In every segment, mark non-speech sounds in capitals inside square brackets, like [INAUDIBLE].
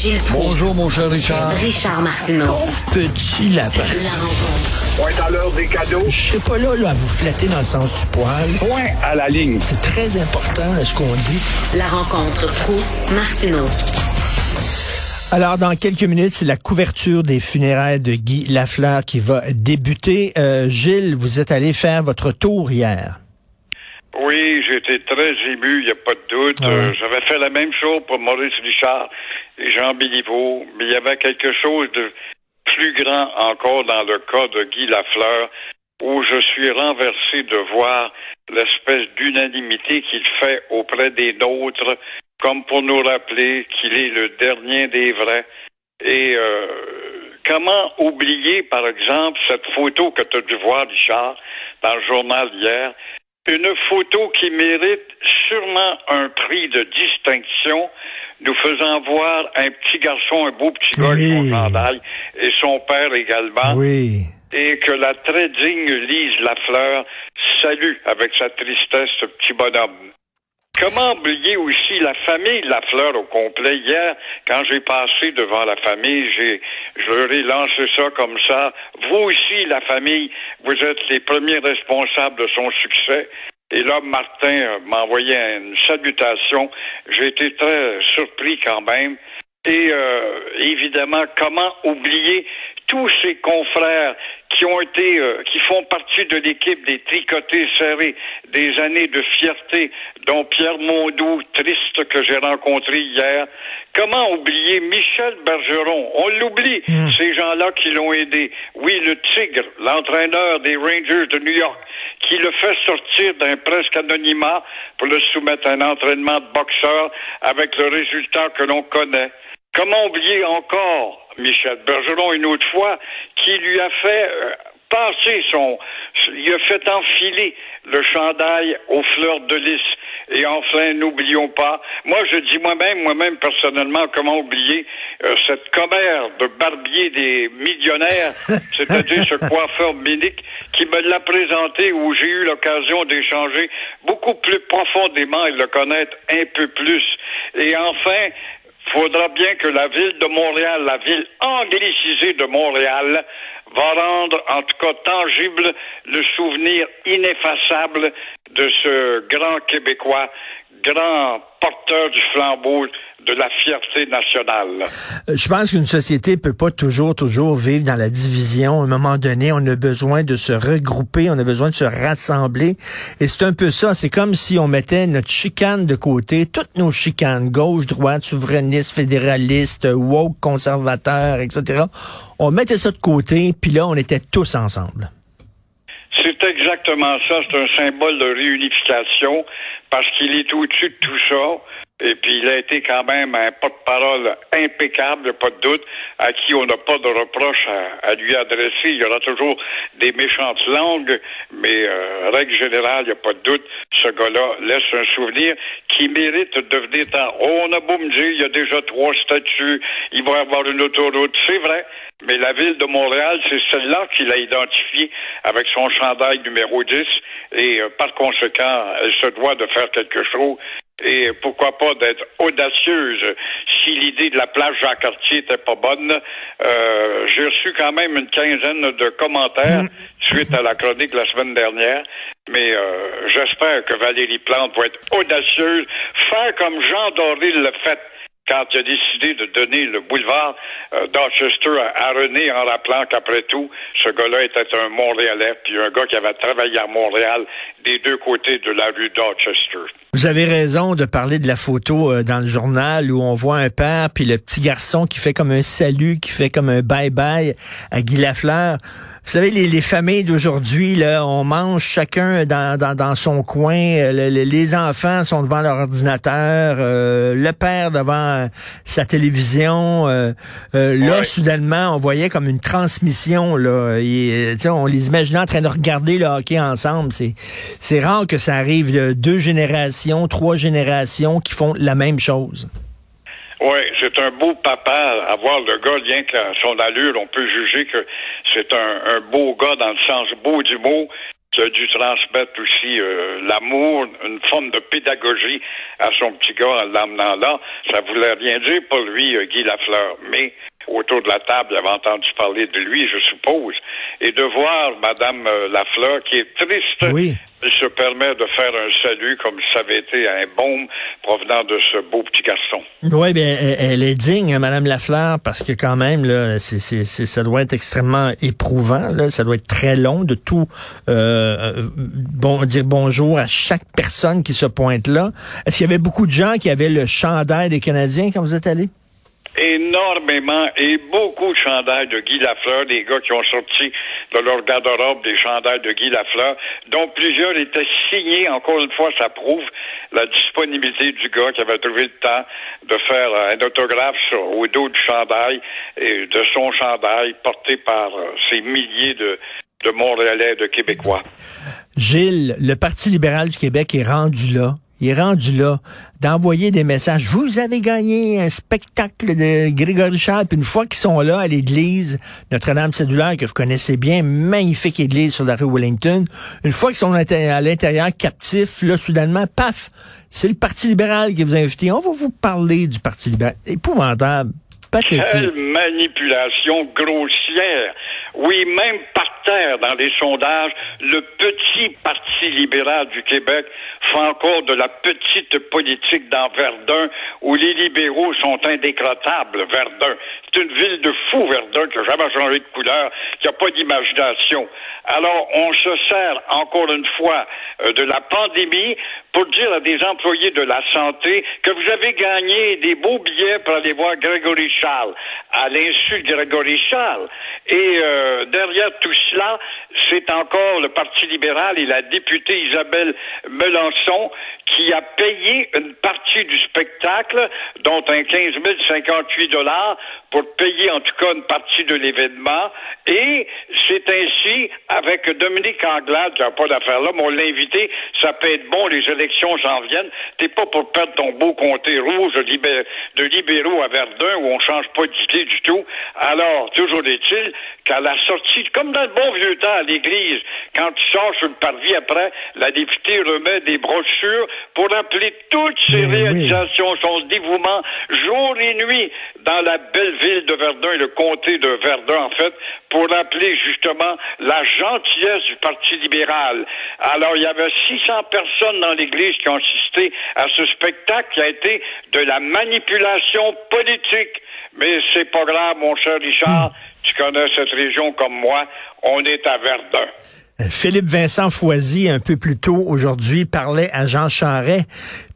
Gilles Proulx. Bonjour, mon cher Richard. Richard Martineau. Petit lapin. La rencontre. Point à l'heure des cadeaux. Je serai pas là, là à vous flatter dans le sens du poil. Point à la ligne. C'est très important ce qu'on dit. La rencontre pro martineau Alors, dans quelques minutes, c'est la couverture des funérailles de Guy Lafleur qui va débuter. Euh, Gilles, vous êtes allé faire votre tour hier. Oui, j'ai été très ému, il n'y a pas de doute. Ah ouais. Euh, J'avais fait la même chose pour Maurice Richard Jean Béliveau, mais il y avait quelque chose de plus grand encore dans le cas de Guy Lafleur, où je suis renversé de voir l'espèce d'unanimité qu'il fait auprès des nôtres, comme pour nous rappeler qu'il est le dernier des vrais. Et euh, comment oublier, par exemple, cette photo que tu as dû voir, Richard, dans le journal hier, une photo qui mérite sûrement un prix de distinction, nous faisant voir un petit garçon, un beau petit gars Oui. et son père également, Oui. et que la très digne Lise Lafleur salue avec sa tristesse ce petit bonhomme. Comment oublier aussi la famille Lafleur au complet? Hier, quand j'ai passé devant la famille, j'ai, je leur ai lancé ça comme ça. Vous aussi, la famille, vous êtes les premiers responsables de son succès. Et là, Martin euh, m'a envoyé une salutation. J'ai été très surpris quand même. Et euh, évidemment, comment oublier tous ces confrères qui ont été, euh, qui font partie de l'équipe des tricotés serrés, des années de fierté, dont Pierre Mondou, triste que j'ai rencontré hier. Comment oublier Michel Bergeron? On l'oublie, ces gens-là qui l'ont aidé. Oui, le Tigre, l'entraîneur des Rangers de New York, qui le fait sortir d'un presque anonymat pour le soumettre à un entraînement de boxeur avec le résultat que l'on connaît. Comment oublier encore Michel Bergeron une autre fois qui lui a fait euh, passer son, il a fait enfiler le chandail aux fleurs de lys. Et enfin, n'oublions pas, moi je dis moi-même, moi-même personnellement, comment oublier euh, cette commère de barbier des millionnaires, [LAUGHS] c'est-à-dire ce coiffeur minique qui me l'a présenté où j'ai eu l'occasion d'échanger beaucoup plus profondément et de le connaître un peu plus. Et enfin, faudra bien que la ville de Montréal, la ville anglicisée de Montréal, va rendre en tout cas tangible le souvenir ineffaçable de ce grand Québécois, grand porteur du flambeau de la fierté nationale. Euh, Je pense qu'une société peut pas toujours, toujours vivre dans la division. À un moment donné, on a besoin de se regrouper, on a besoin de se rassembler. Et c'est un peu ça. C'est comme si on mettait notre chicane de côté, toutes nos chicanes, gauche, droite, souverainiste, fédéraliste, woke, conservateur, etc. On mettait ça de côté, puis là, on était tous ensemble. C'est exactement ça. C'est un symbole de réunification parce qu'il est au-dessus de tout ça. Et puis, il a été quand même un porte-parole impeccable, pas de doute, à qui on n'a pas de reproche à, à lui adresser. Il y aura toujours des méchantes langues, mais euh, règle générale, il n'y a pas de doute, ce gars-là laisse un souvenir qui mérite de devenir tant. Oh, on a beau me dire, il y a déjà trois statues, il va y avoir une autoroute, c'est vrai, mais la ville de Montréal, c'est celle-là qu'il a identifiée avec son chandail numéro 10, et euh, par conséquent, elle se doit de faire quelque chose. Et pourquoi pas d'être audacieuse si l'idée de la plage Jacques-Cartier était pas bonne. Euh, J'ai reçu quand même une quinzaine de commentaires suite à la chronique la semaine dernière, mais euh, j'espère que Valérie Plante va être audacieuse, faire comme Jean Doré le fait quand il a décidé de donner le boulevard euh, Dorchester à, à René en rappelant qu'après tout, ce gars-là était un Montréalais, puis un gars qui avait travaillé à Montréal des deux côtés de la rue Dorchester. Vous avez raison de parler de la photo euh, dans le journal où on voit un père puis le petit garçon qui fait comme un salut, qui fait comme un bye-bye à Guy Lafleur. Vous savez, les, les familles d'aujourd'hui, on mange chacun dans, dans, son coin. Euh, le- le- les enfants sont devant leur ordinateur, euh, le père devant euh, sa télévision. euh, euh, Là, soudainement, on voyait comme une transmission. Là, et, on les imaginait en train de regarder le hockey ensemble. C'est c'est rare que ça arrive. là, deux générations, trois générations qui font la même chose. Oui, c'est un beau papa. À voir le gars, rien qu'à son allure, on peut juger que c'est un, un beau gars dans le sens beau du mot. Qui a dû transmettre aussi euh, l'amour, une forme de pédagogie à son petit gars en l'amenant là. Ça voulait rien dire pour lui, euh, Guy Lafleur. Mais autour de la table, avait entendu parler de lui, je suppose. Et de voir Madame euh, Lafleur, qui est triste, Oui. se permet de faire un salut comme si ça avait été un baume provenant de ce beau petit garçon. Oui, bien, elle, elle est digne, Madame Lafleur, parce que quand même, là, c'est- ça doit être extrêmement éprouvant. Là, ça doit être très long de tout euh, bon, dire bonjour à chaque personne qui se pointe là. Est-ce qu'il y avait beaucoup de gens qui avaient le chandail des Canadiens quand vous êtes allé? Énormément et beaucoup de chandails de Guy Lafleur, des gars qui ont sorti de leur garde-robe des chandails de Guy Lafleur, dont plusieurs étaient signés. Encore une fois, ça prouve la disponibilité du gars qui avait trouvé le temps de faire un autographe sur, au dos du chandail et de son chandail porté par euh, ces milliers de, de Montréalais, de Québécois. Gilles, le Parti libéral du Québec est rendu là. Il est rendu là d'envoyer des messages. Vous avez gagné un spectacle de Grégory Charles. Puis une fois qu'ils sont là à l'église Notre-Dame cédulaire, que vous connaissez bien, magnifique église sur la rue Wellington, une fois qu'ils sont à l'intérieur captifs, là, soudainement, paf, c'est le Parti libéral qui vous a invité. On va vous parler du Parti libéral. Épouvantable. Pathétique. Quelle manipulation grossière. Oui, même par dans les sondages, le petit Parti libéral du Québec fait encore de la petite politique dans Verdun où les libéraux sont indécrottables, Verdun. C'est une ville de fous, Verdun, qui n'a jamais changé de couleur, qui n'a pas d'imagination. Alors, on se sert encore une fois euh, de la pandémie pour dire à des employés de la santé que vous avez gagné des beaux billets pour aller voir Grégory Charles, à l'insu de Grégory Charles. Et euh, derrière tout cela, c'est encore le Parti libéral et la députée Isabelle Melançon qui a payé une partie du spectacle, dont un 15 058 dollars, pour payer en tout cas une partie de l'événement. Et c'est ainsi, avec Dominique Anglade, qui n'a pas d'affaire là, mais on l'a invité, ça peut être bon, les élections s'en viennent. T'es pas pour perdre ton beau comté rouge de, libé- de libéraux à Verdun, où on change pas d'idée du tout. Alors, toujours est-il qu'à la sortie, comme dans le bon vieux temps à l'église, quand tu sors sur le parvis après, la députée remet des brochures pour rappeler toutes Mais oui. réalisations, son dévouement jour et nuit dans la belle ville de Verdun et le comté de Verdun, en fait, pour rappeler justement la gentillesse du Parti libéral. Alors, il y avait 600 personnes dans l'église qui ont assisté à ce spectacle qui a été de la manipulation politique. Mais c'est pas grave, mon cher Richard, tu connais cette région comme moi, on est à Verdun. Euh, Philippe Vincent Foisy, un peu plus tôt aujourd'hui, parlait à Jean Charret.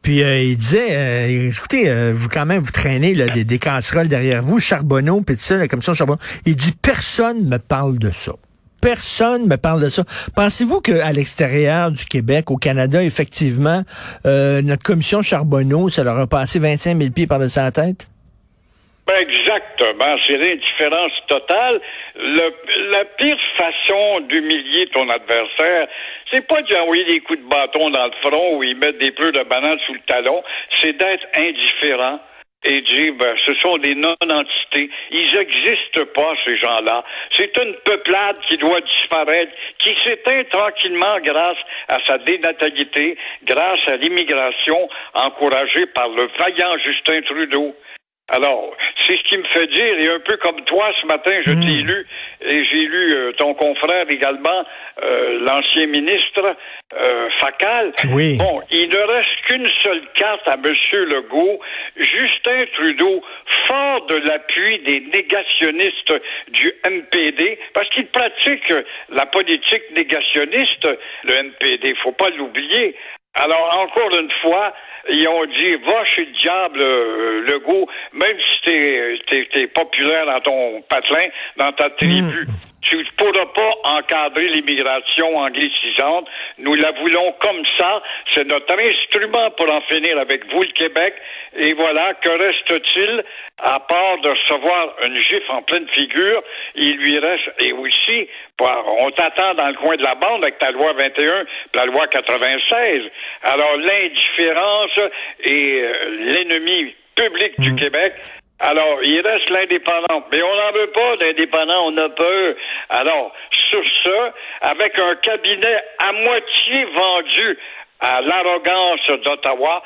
Puis euh, il disait, euh, écoutez, euh, vous quand même, vous traînez là, des, casseroles derrière vous, Charbonneau, puis tout ça, la commission Charbonneau. Il dit, personne me parle de ça. Personne me parle de ça. Pensez-vous qu'à l'extérieur du Québec, au Canada, effectivement, notre commission Charbonneau, ça leur a passé 25 000 pieds par-dessus la tête? Ben, exactement. C'est l'indifférence totale. Le- la pire façon d'humilier ton adversaire, c'est pas d'y envoyer des coups de bâton dans le front ou y mettre des pleurs de banane sous le talon, c'est d'être indifférent et dire, ben, ce sont des non-entités. Ils n'existent pas, ces gens-là. C'est une peuplade qui doit disparaître, qui s'éteint tranquillement grâce à sa dénatalité, grâce à l'immigration encouragée par le vaillant Justin Trudeau. Alors, c'est ce qui me fait dire, et un peu comme toi ce matin, je t'ai lu, et j'ai lu euh, ton confrère également, euh, l'ancien ministre euh, Facal. Oui. Bon, il ne reste qu'une seule carte à M. Legault. Justin Trudeau, fort de l'appui des négationnistes du MPD, parce qu'il pratique la politique négationniste, le MPD, faut pas l'oublier. Alors, encore une fois, ils ont dit, va chez le diable, euh, Legault, même si t'es, t'es, t'es populaire dans ton patelin, dans ta tribu. Tu ne pourras pas encadrer l'immigration anglicisante. Nous la voulons comme ça. C'est notre instrument pour en finir avec vous, le Québec. Et voilà, que reste-t-il à part de recevoir une gifle en pleine figure? Il lui reste, et aussi, on t'attend dans le coin de la bande avec ta loi 21, puis la loi 96. Alors, l'indifférence et euh, l'ennemi public du Québec, alors, il reste l'indépendant. Mais on n'en veut pas d'indépendant, on a peur. Alors, sur ça avec un cabinet à moitié vendu à l'arrogance d'Ottawa.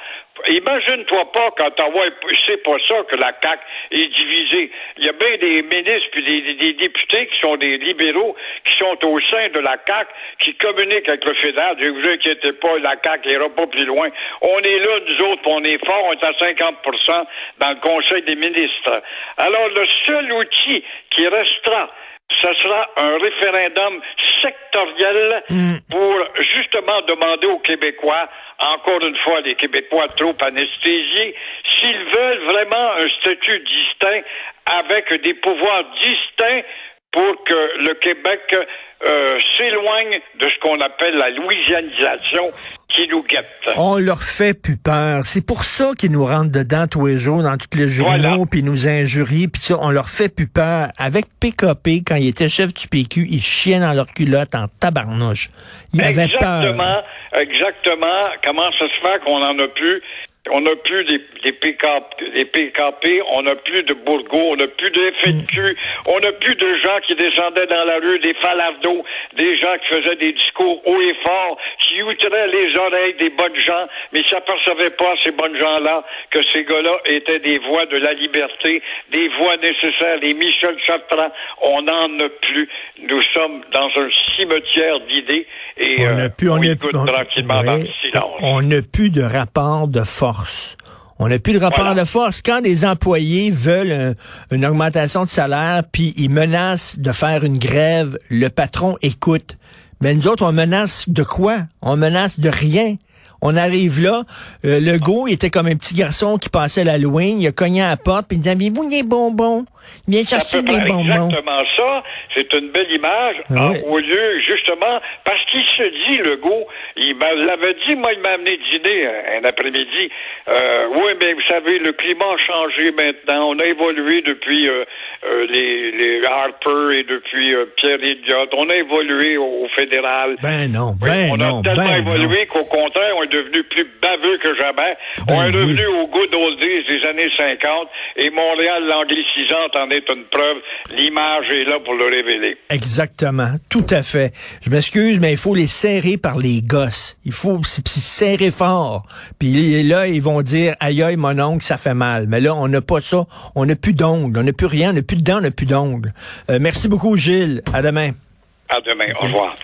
Imagine-toi pas qu'Ottawa, c'est pas ça que la CAQ est divisée. Il y a bien des ministres puis des, députés qui sont des libéraux qui sont au sein de la CAQ qui communiquent avec le fédéral. Ne vous inquiétez pas, la CAQ n'ira pas plus loin. On est là, nous autres, on est fort, on est à 50% dans le Conseil des ministres. Alors, le seul outil qui restera ce sera un référendum sectoriel Mm. pour justement demander aux Québécois, encore une fois, les Québécois trop anesthésiés, s'ils veulent vraiment un statut distinct avec des pouvoirs distincts pour que le Québec euh, s'éloigne de ce qu'on appelle la louisianisation qui nous guette. On leur fait plus peur. C'est pour ça qu'ils nous rentrent dedans tous les jours dans tous les journaux, Voilà. puis ils nous injurient, puis ça, on leur fait plus peur. Avec PKP, quand il était chef du PQ, ils chiaient dans leur culotte en tabarnouche. Ils avaient peur. Exactement, exactement. Comment ça se fait qu'on en a plus? On n'a plus des, des, PKP, des PKP, on n'a plus de Bourgo, on n'a plus de FNQ, on n'a plus de gens qui descendaient dans la rue, des falardeaux, des gens qui faisaient des discours haut et fort, qui outraient les oreilles des bonnes gens, mais qui s'apercevaient pas, ces bonnes gens-là, que ces gars-là étaient des voix de la liberté, des voix nécessaires. Les Michel Chartrand, on n'en a plus. Nous sommes dans un cimetière d'idées et On n'a euh, plus, on on on- tranquillement dans le oui, silence. on n'a plus de rapport de force. On n'a plus de rapport Voilà. de force. Quand des employés veulent un- une augmentation de salaire, puis ils menacent de faire une grève, le patron écoute. Mais nous autres, on menace de quoi? On menace de rien. On arrive là, euh, le go, il était comme un petit garçon qui passait l'Halloween, il a cogné à la porte, puis il disait, avez-vous des bonbons? C'est à chercher des bonbons. exactement ça. C'est une belle image. Ah Ah, oui. Au lieu, justement, parce qu'il se dit, le go, il l'avait dit, moi, il m'a amené dîner un après-midi. Euh, oui, mais vous savez, le climat a changé maintenant. On a évolué depuis euh, euh, les, les Harper et depuis euh, Pierre Elliott. On a évolué au, au fédéral. Ben non, Oui, ben on non, a tellement ben évolué qu'au contraire, on est devenu plus baveux que jamais. Ben on est oui. revenu au good old days des années 50 et Montréal, l'anglicisante en est une preuve. L'image est là pour le révéler. Exactement, tout à fait. Je m'excuse, mais il faut les serrer par les gosses. Il faut serrer fort. Puis là, ils vont dire, aïe aïe, mon ongle, ça fait mal. Mais là, on n'a pas ça. On n'a plus d'ongles. On n'a plus rien. On n'a plus de dents, on n'a plus d'ongles. Euh, merci beaucoup, Gilles. À demain. À demain. Au revoir.